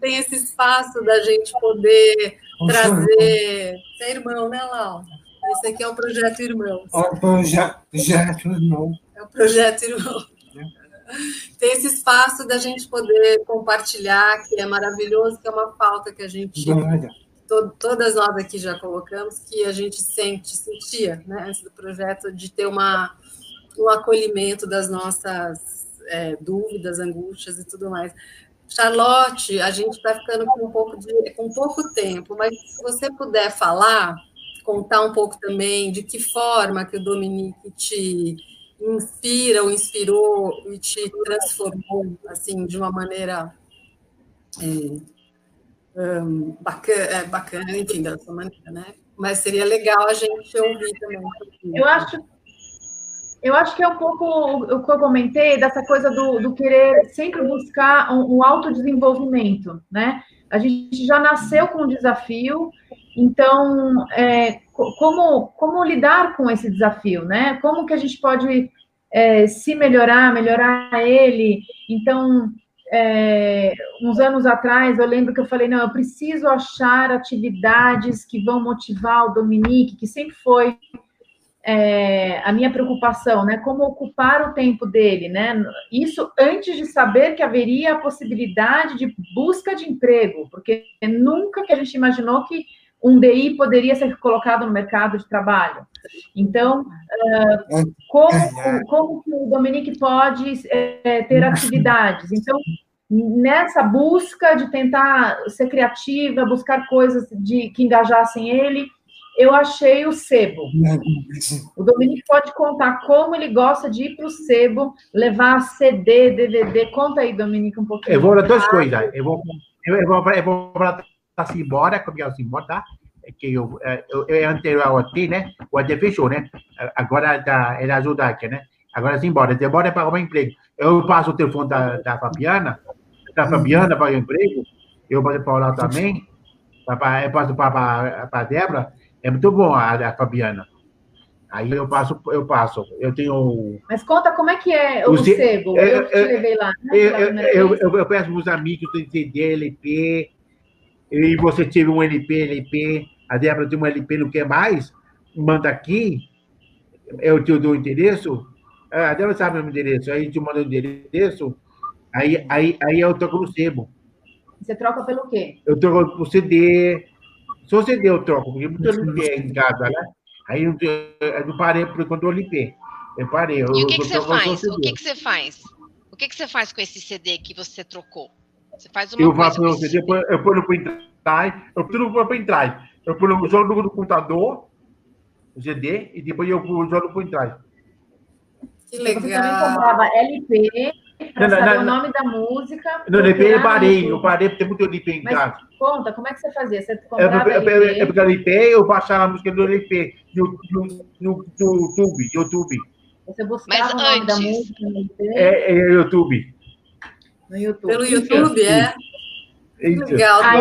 Tem esse espaço da gente poder trazer. Você é irmão, né, Laura? Esse aqui é o Projeto Irmãos. É o Projeto Irmão. É o Projeto Irmão. Tem esse espaço da gente poder compartilhar, que é maravilhoso, que é uma falta que a gente. To, todas nós aqui já colocamos, que a gente sente, sentia, né, antes do projeto, de ter uma, um acolhimento das nossas é, dúvidas, angústias e tudo mais. Charlotte, a gente está ficando com um pouco de, com pouco tempo, mas se você puder falar contar um pouco também de que forma que o Dominique te inspira ou inspirou e te transformou assim de uma maneira é, um, bacana, é, bacana, enfim, da sua maneira, né? Mas seria legal a gente ouvir também. Eu acho, eu acho que é um pouco o que eu comentei dessa coisa do, do querer sempre buscar um, um autodesenvolvimento, né? A gente já nasceu com um desafio então, é, como, como lidar com esse desafio, né? Como que a gente pode é, se melhorar, melhorar ele? Então, é, uns anos atrás, eu lembro que eu falei, não, eu preciso achar atividades que vão motivar o Dominique, que sempre foi é, a minha preocupação, né? Como ocupar o tempo dele, né? Isso antes de saber que haveria a possibilidade de busca de emprego, porque nunca que a gente imaginou que um DI poderia ser colocado no mercado de trabalho. Então, uh, como, como que o Dominique pode é, ter atividades? Então, nessa busca de tentar ser criativa, buscar coisas de, que engajassem ele, eu achei o sebo. O Dominique pode contar como ele gosta de ir para o sebo, levar CD, DVD. Conta aí, Dominique, um pouquinho. Eu vou duas coisas. Eu vou, eu vou, eu vou tá-se embora, começou-se embora, tá? É que eu, é, eu, eu anterior ao AT, né? O AT fechou, né? Agora tá, ele ajuda aqui, né? Agora se embora, embora para arrumar emprego. Eu passo o telefone da, da Fabiana, da Fabiana para o emprego, eu passo para o lá também, eu passo para a Débora, é muito bom a, a Fabiana. Aí eu passo, eu passo. Eu tenho. Mas conta como é que é o, o sebo. Eu, eu, eu, te levei lá. Né? Eu, eu, eu, eu, peço para os amigos tem CD, LP, e você teve um LP, LP, a Débora tem um LP, não quer mais, manda aqui, eu te dou o endereço, a Débora sabe o meu endereço, aí te manda o endereço, aí, aí, aí eu troco no sebo. Você troca pelo quê? Eu troco por CD, só CD eu troco, porque muita LP em casa, né? Aí eu, eu não parei por enquanto o LP. Eu parei. Eu, e o que, que você faz? O que, que você faz? O que, que você faz com esse CD que você trocou? Você faz uma eu faço o CD, eu ponho no pendrive, eu ponho no pendrive, eu ponho, jogo no computador, o CD, e depois eu jogo no pendrive. Que legal. Você também comprava LP, para Não, não, o nome da música. No LP eu parei, eu parei porque tem muito LP em Mas casa. conta, como é que você fazia? Você É comprava porque- é LP, porque o LP, eu baixava a música do LP no, no, no, no YouTube, YouTube. você buscava Mas o nome da antes. música no LP, É, é YouTube. no YouTube. Pelo YouTube, é? Legal. Ai,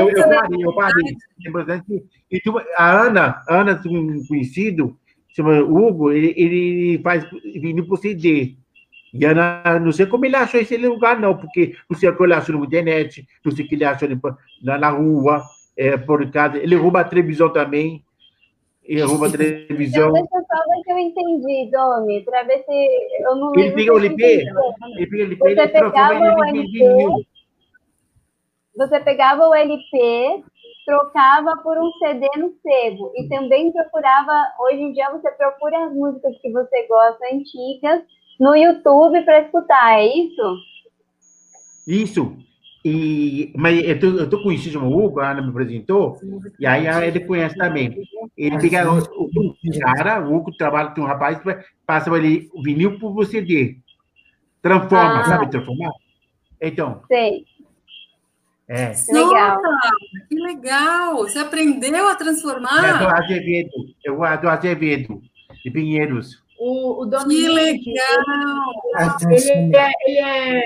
Eu, parei, eu parei. E a Ana, a Ana, tem um conhecido, chama Hugo, ele, ele faz vinil por CD. E Ana, não sei como ele achou esse lugar, não, porque não sei o que ele achou na internet, não sei o que ele achou na, na rua, é, por casa. Ele rouba a televisão também. Ele rouba a Então, televisão. deixa eu só ver se eu entendi, Domi, para ver se eu não Ele pega o LP, ele pega o LP, Você ele pegava o LP. Você pegava o LP, trocava por um CD no sebo e também procurava, hoje em dia você procura as músicas que você gosta antigas no YouTube para escutar, é isso? Isso. E, mas eu tô, eu tô conhecido como Hugo, a Ana me apresentou, e aí ele conhece também. Ele pega o, o, o cara, o Hugo trabalha com um rapaz, passa ele o vinil por CD. Transforma, Ah. sabe transformar? Então, Sei. É. Legal. Nossa, que legal! Você aprendeu a É do transformar? Azevedo, eu vou do Azevedo, de Pinheiros. O, o Que Dominique, legal! ele é, ele é,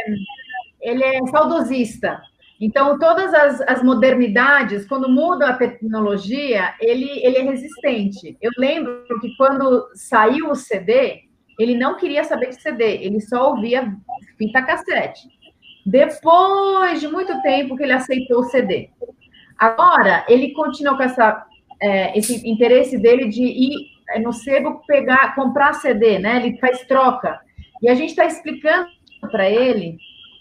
ele é saudosista. Então, todas as, as modernidades, quando muda a tecnologia, ele, ele é resistente. Eu lembro que quando saiu o CD, ele não queria saber de CD, ele só ouvia fita cassete. Depois de muito tempo que ele aceitou o CD. Agora, ele continua com essa, é, esse interesse dele de ir é, no sebo pegar, comprar CD, né? Ele faz troca. E a gente está explicando para ele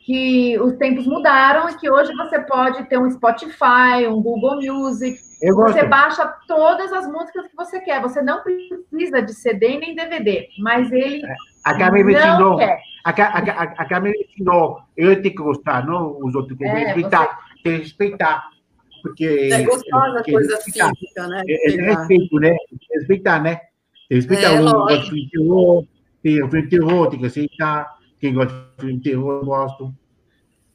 que os tempos mudaram e que hoje você pode ter um Spotify, um Google Music, você baixa todas as músicas que você quer. Você não precisa de CD nem DVD, mas ele A Carmen me não quer. A, Ca- a, a, a Carmen me ensinou, eu tenho que gostar, não os outros, tem que É, respeitar, tem que respeitar. Porque, É gostosa a coisa respeitar. física, né? É, é respeito, né? Tem que respeitar, né? Tem que respeitar É, o gosta de filme terror, tem o filme de terror, tem que aceitar. Quem gosta de filme de terror, eu gosto.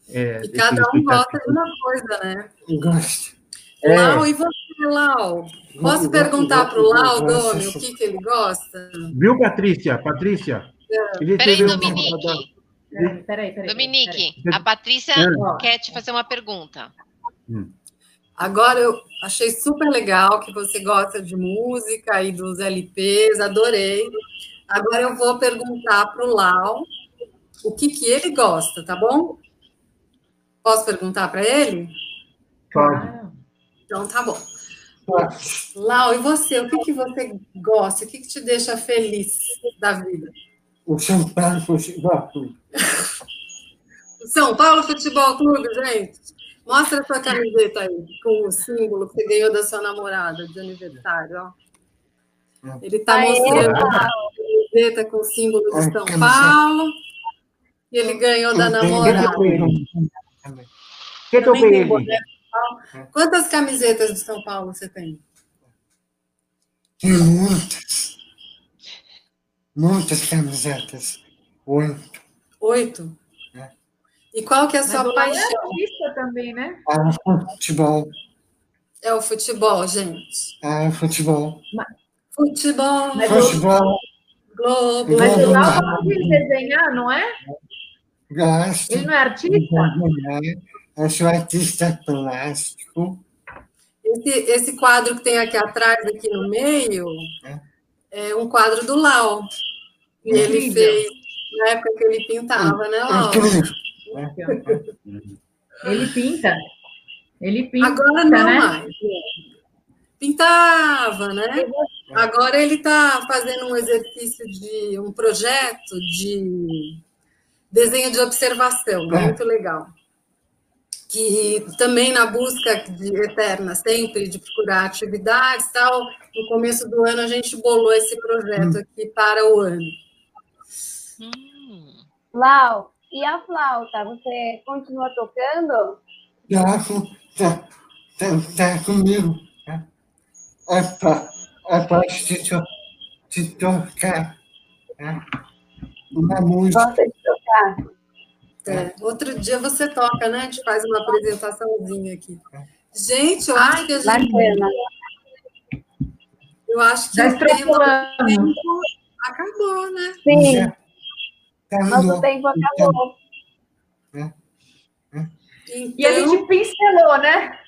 É, E cada um gosta de uma coisa, né? Gosto. É. Lau, e você, Lau? Posso perguntar para o Lau, Domi, o que, que ele gosta? Viu, Patrícia? Patrícia? Ele Peraí, Dominique. Peraí, peraí, peraí. Dominique, a Patrícia É. quer te fazer uma pergunta. Agora eu achei super legal que você gosta de música e dos LPs, adorei. Agora eu vou perguntar para o Lau o que, que ele gosta, tá bom? Posso perguntar para ele? Pode. Ah, Então tá bom. Lau, e você? O que, que você gosta? O que, que te deixa feliz da vida? O São Paulo Futebol Clube. São Paulo Futebol Clube, gente. Mostra a sua camiseta aí, com o símbolo que você ganhou da sua namorada de aniversário, ó. Ele está mostrando a camiseta com o símbolo de Ai, São. Paulo. E ele ganhou da namorada. Paulo. Quantas camisetas de São Paulo você tem? Tem muitas. Muitas camisetas. Oito. Oito? É. E qual que é a Mas sua o Lai é paixão? artista também, né? Ah, futebol. É o futebol, gente. Ah, futebol. Futebol, Mas Futebol. Globo. Mas o Lau gosta de desenhar, não é? Gosto. Ele não é artista? Eu sou artista plástico. Esse, esse quadro que tem aqui atrás, aqui no meio, é um quadro do Lau. E ele Incrível. fez na época que ele pintava, né, Lau? Incrível. Ele pinta. Ele pinta, Agora não né? mais. Pintava, né? Agora ele está fazendo um exercício de um projeto de desenho de observação, É. muito legal. Que também na busca de, eterna, sempre de procurar atividades e tal, no começo do ano a gente bolou esse projeto aqui para o ano. Hum, Lau, e a flauta, você continua tocando? Tá, com- tá, tá, tá comigo. É pra, é pra te, to- te tocar tá? uma música. Gosta de tocar? É, outro dia você toca, né? A gente faz uma apresentaçãozinha aqui. Gente, eu acho que a gente. Bacana. Eu acho que Já o tempo acabou, né? Sim, Já nosso tempo acabou. Então, E a gente pincelou, né?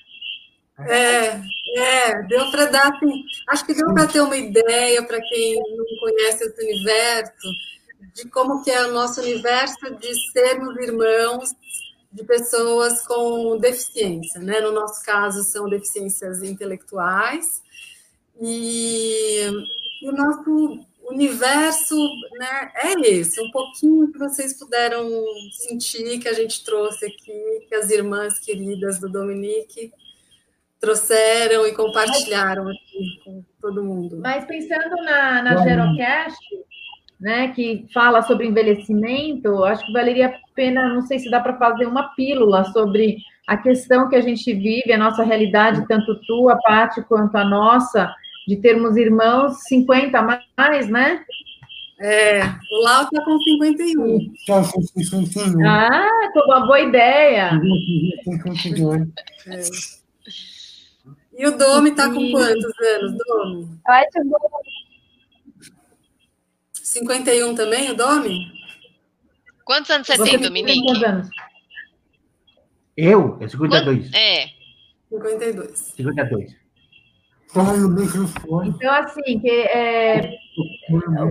É, é, deu para dar assim, acho que deu para ter uma ideia para quem não conhece esse universo de como que é o nosso universo de sermos irmãos de pessoas com deficiência, né? No nosso caso são deficiências intelectuais e, e o nosso universo, né? É esse, um pouquinho que vocês puderam sentir que a gente trouxe aqui, que as irmãs queridas do Dominique trouxeram e compartilharam aqui com todo mundo. Mas pensando na, na. Gerocast, né, que fala sobre envelhecimento, acho que valeria a pena, não sei se dá para fazer uma pílula sobre a questão que a gente vive, a nossa realidade, tanto tua, Paty, quanto a nossa, de termos irmãos 50 a mais, né? É, o Lau está com 51. Só se vocês continuam. Ah, foi uma boa ideia. É. E o Domi está com quantos anos, Domi? Acho bom. 51 também, o Domi? Quantos anos você, Você tem, Dominique? anos? Eu? É 52. É. 52. 52. Fala no microfone. Então, assim, que é,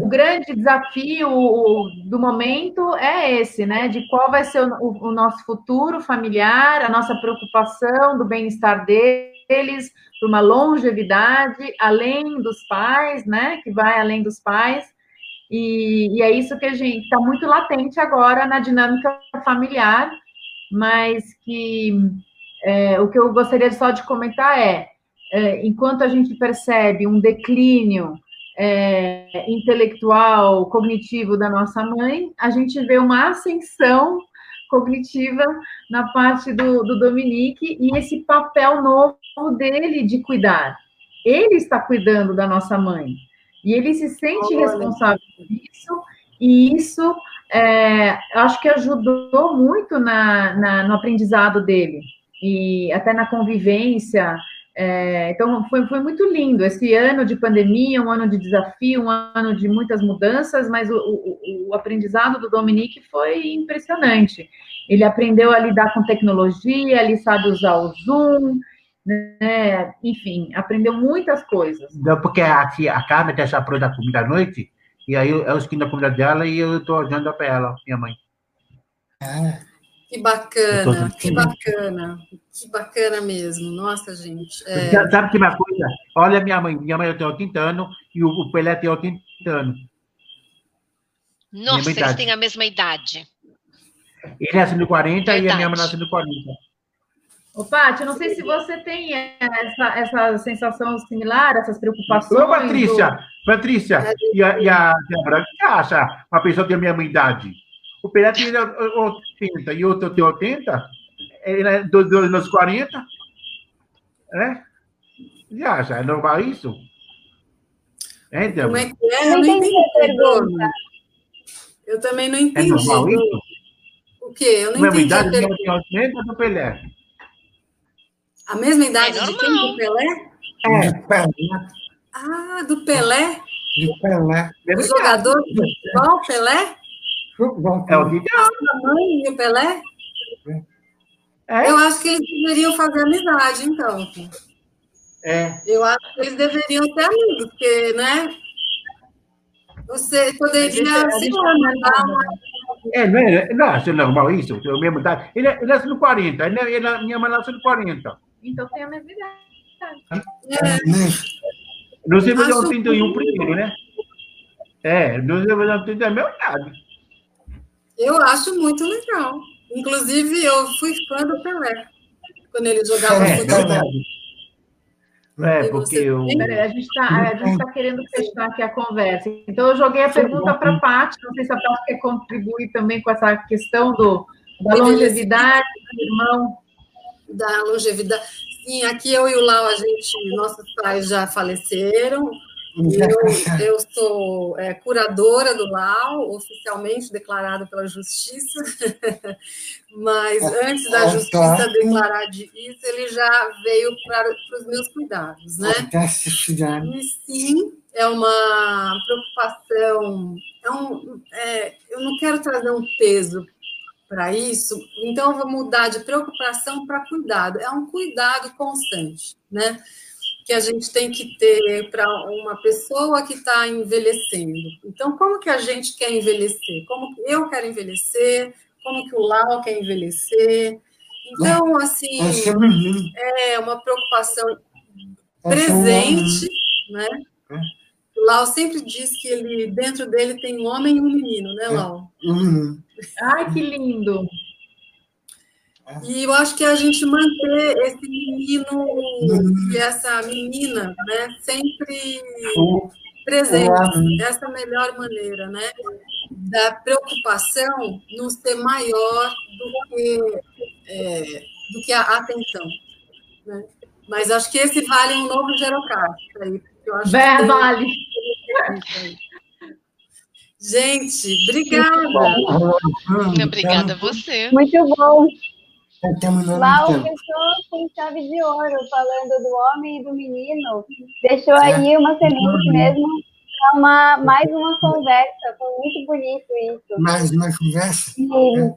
o grande desafio do momento é esse, né? De qual vai ser o, o- o nosso futuro familiar, a nossa preocupação do bem-estar deles, por uma longevidade, além dos pais, né? Que vai além dos pais. E, e é isso que a gente está muito latente agora na dinâmica familiar, mas que é, o que eu gostaria só de comentar é é, enquanto a gente percebe um declínio é, intelectual, cognitivo da nossa mãe, a gente vê uma ascensão cognitiva na parte do, do Dominique e esse papel novo dele de cuidar. Ele está cuidando da nossa mãe e ele se sente Olha. responsável por isso e isso é, acho que ajudou muito na, na- no aprendizado dele e até na convivência. É, então, foi, foi muito lindo esse ano de pandemia, um ano de desafio, um ano de muitas mudanças, mas o, o- o aprendizado do Dominique foi impressionante. Ele aprendeu a lidar com tecnologia, ele sabe usar o Zoom, né? enfim, aprendeu muitas coisas. Não, porque a, a Carmen deixa pronta a comida à noite, e aí eu, eu esquino a comida dela e eu estou olhando para ela, minha mãe. Ah, Que bacana, que bacana, que bacana mesmo. Nossa, gente. É, Sa- Sabe que uma coisa? Olha minha mãe, minha mãe tem 80 anos e o, o Pelé tem 80 anos. Nossa, eles idade. têm a mesma idade. Ele nasceu no 40 e a minha Verdade. mãe nasceu no 40. Ô, Paty, eu não sei se você tem essa, essa sensação similar, essas preocupações. Ô, Patrícia, do- Patrícia, e a, e a Débora, o que você acha uma pessoa tem a mesma idade? O Pelé tem 80 e o outro tem 80? Ele é dos, meus 40? É? Você acha? É normal isso? É, como Débora? é que é? Eu Não entendi a pergunta. Eu também não É entendi. normal isso? O quê? Eu não mesma entendi. a idade, minha pergunta. tem 80 do Pelé. A mesma idade É de quem? Do Pelé? de Pelé, Ah, do Pelé? de Pelé. O jogador de futebol, Pelé? Futebol. É o que A mãe e o Pelé? É, Eu acho que eles deveriam fazer amizade, então. é. Eu acho que eles deveriam ser amigos, porque, né? Você poderia, lá, mandar uma. É, não é, não acho normal isso, é a mesma idade. Ele, ele nasceu no 40, ele, ele, minha mãe nasceu no 40. Então tem a mesma idade. É, Mesmo. Não sei fazer Acho um 31 primeiro, né? É, não sei fazer um 30 é a mesma idade. eu acho muito legal. Inclusive, eu fui fã do Pelé quando ele jogava É, futebol. verdade. É, E porque eu. Peraí, a gente está querendo fechar aqui a conversa. Então, eu joguei a pergunta para a Paty, não sei se a Paty quer contribuir também com essa questão do, da longevidade do irmão. Da longevidade. Sim, aqui eu e o Lau, a gente, nossos pais já faleceram, Eu, eu sou é, curadora do Lau, oficialmente declarada pela Justiça, mas antes da Justiça declarar de isso, ele já veio para os meus cuidados, né? E sim, é uma preocupação, é um, é, eu não quero trazer um peso para isso, então eu vou mudar de preocupação para cuidado, é um cuidado constante, né? que a gente tem que ter para uma pessoa que está envelhecendo. Então, como que a gente quer envelhecer? Como que eu quero envelhecer? Como que o Lau quer envelhecer? Então, assim, é uma preocupação presente, né? Lau sempre diz que ele dentro dele tem um homem e um menino, né, Lau? Ai, que lindo! E eu acho que a gente manter esse menino e essa menina, né, sempre presentes, essa é a melhor maneira, né, da preocupação não ser maior do que, é, do que a atenção, né? Mas acho que esse vale um novo Gerocast aí, Ver, vale. Gente, obrigada. Obrigada a você. Muito bom. Lá o fechou com chave de ouro, falando do homem e do menino. Deixou aí uma semente mesmo para uma, mais uma conversa. Foi muito bonito isso. Mais uma conversa? Sim.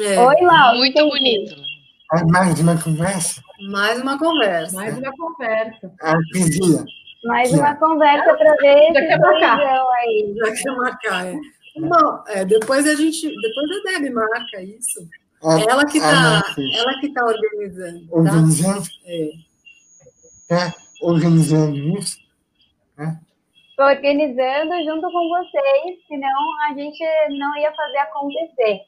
É. Oi, Lau. Muito entendi. bonito. É Mais uma conversa? Mais uma conversa. Mais uma conversa. Ah, que dia? Mais uma conversa para ver Já esse quer marcar. aí. Já quer marcar, é. Bom, é, depois a gente, depois a Debbie marca isso. Ah, Ela que ah, está, não, sim. ela que tá organizando, tá? Organizando? É. Tá organizando isso? Estou organizando junto com vocês, senão a gente não ia fazer acontecer.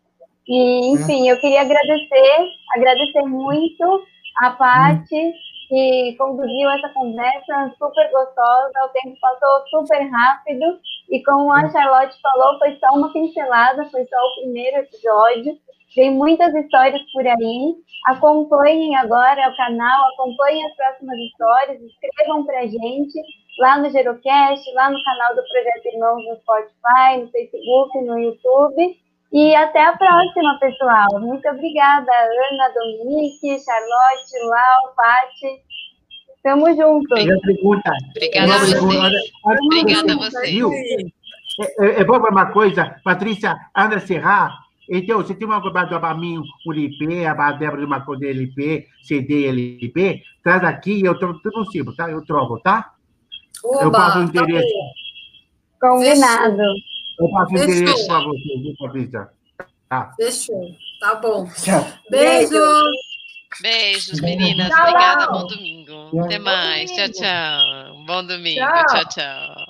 E, enfim, eu queria agradecer, agradecer muito a Paty, que conduziu essa conversa super gostosa, o tempo passou super rápido, e como a Charlotte falou, foi só uma pincelada, foi só o primeiro episódio, tem muitas histórias por aí, acompanhem agora o canal, acompanhem as próximas histórias, escrevam pra gente, lá no Gerocast, lá no canal do Projeto Irmãos no Spotify, no Facebook, no YouTube. E até a próxima, pessoal. Muito obrigada, Ana, Dominique, Charlotte, Lau, Paty. Tamo junto. Uma pergunta. Obrigada a você. Obrigada a você. Viu? É, é bom para uma coisa, Patrícia, Ana Serra. Então, você tem uma coisa para mim, um LP, a Débora de uma coisa de LP, CD LP, traz aqui e eu troco tudo no cima, tá? Eu troco, tá? eu Oba, passo o tá endereço. bom, Combinado. Eu passo o Fechou. endereço para você, viu, Patrícia? Tá. fechou. Tá bom. Tchau. Beijo. Beijos, meninas. Tchau. Obrigada. Bom domingo. Até mais. Tchau, domingo. tchau. Bom domingo. Tchau. Tchau, tchau.